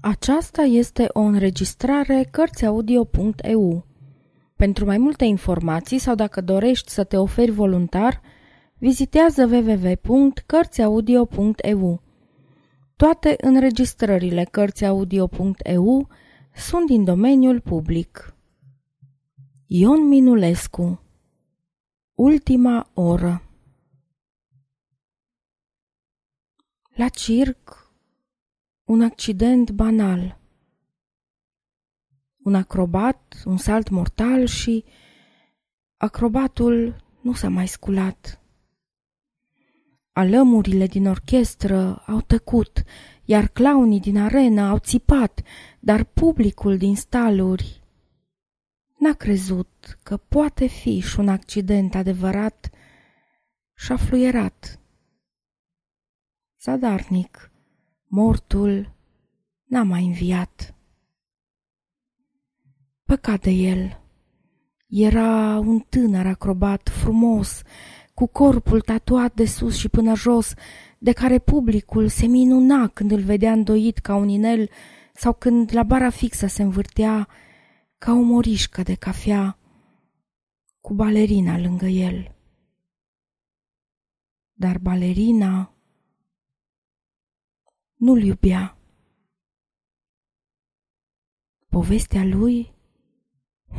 Aceasta este o înregistrare Cărțiaudio.eu. Pentru mai multe informații sau dacă dorești să te oferi voluntar, vizitează www.cărțiaudio.eu. Toate înregistrările Cărțiaudio.eu sunt din domeniul public. Ion Minulescu Ultima oră La circ un accident banal. Un acrobat, un salt mortal și acrobatul nu s-a mai sculat. Alămurile din orchestră au tăcut, iar clownii din arenă au țipat, dar publicul din staluri n-a crezut că poate fi și un accident adevărat și-a fluierat. Zadarnic, mortul n-a mai înviat. Păcat de el. Era un tânăr acrobat frumos, cu corpul tatuat de sus și până jos, de care publicul se minuna când îl vedea îndoit ca un inel sau când la bara fixă se învârtea ca o morișcă de cafea cu balerina lângă el. Dar balerina nu-l iubea. Povestea lui?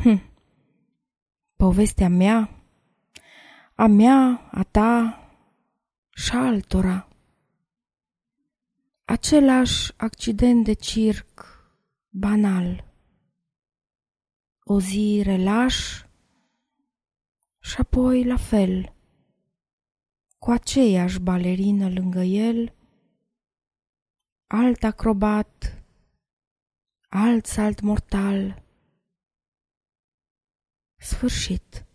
Hm. Povestea mea? A mea, a ta și a altora. Același accident de circ banal. O zi relaș și apoi la fel, cu aceeași balerină lângă el, alt acrobat, alt salt mortal. Sfârșit.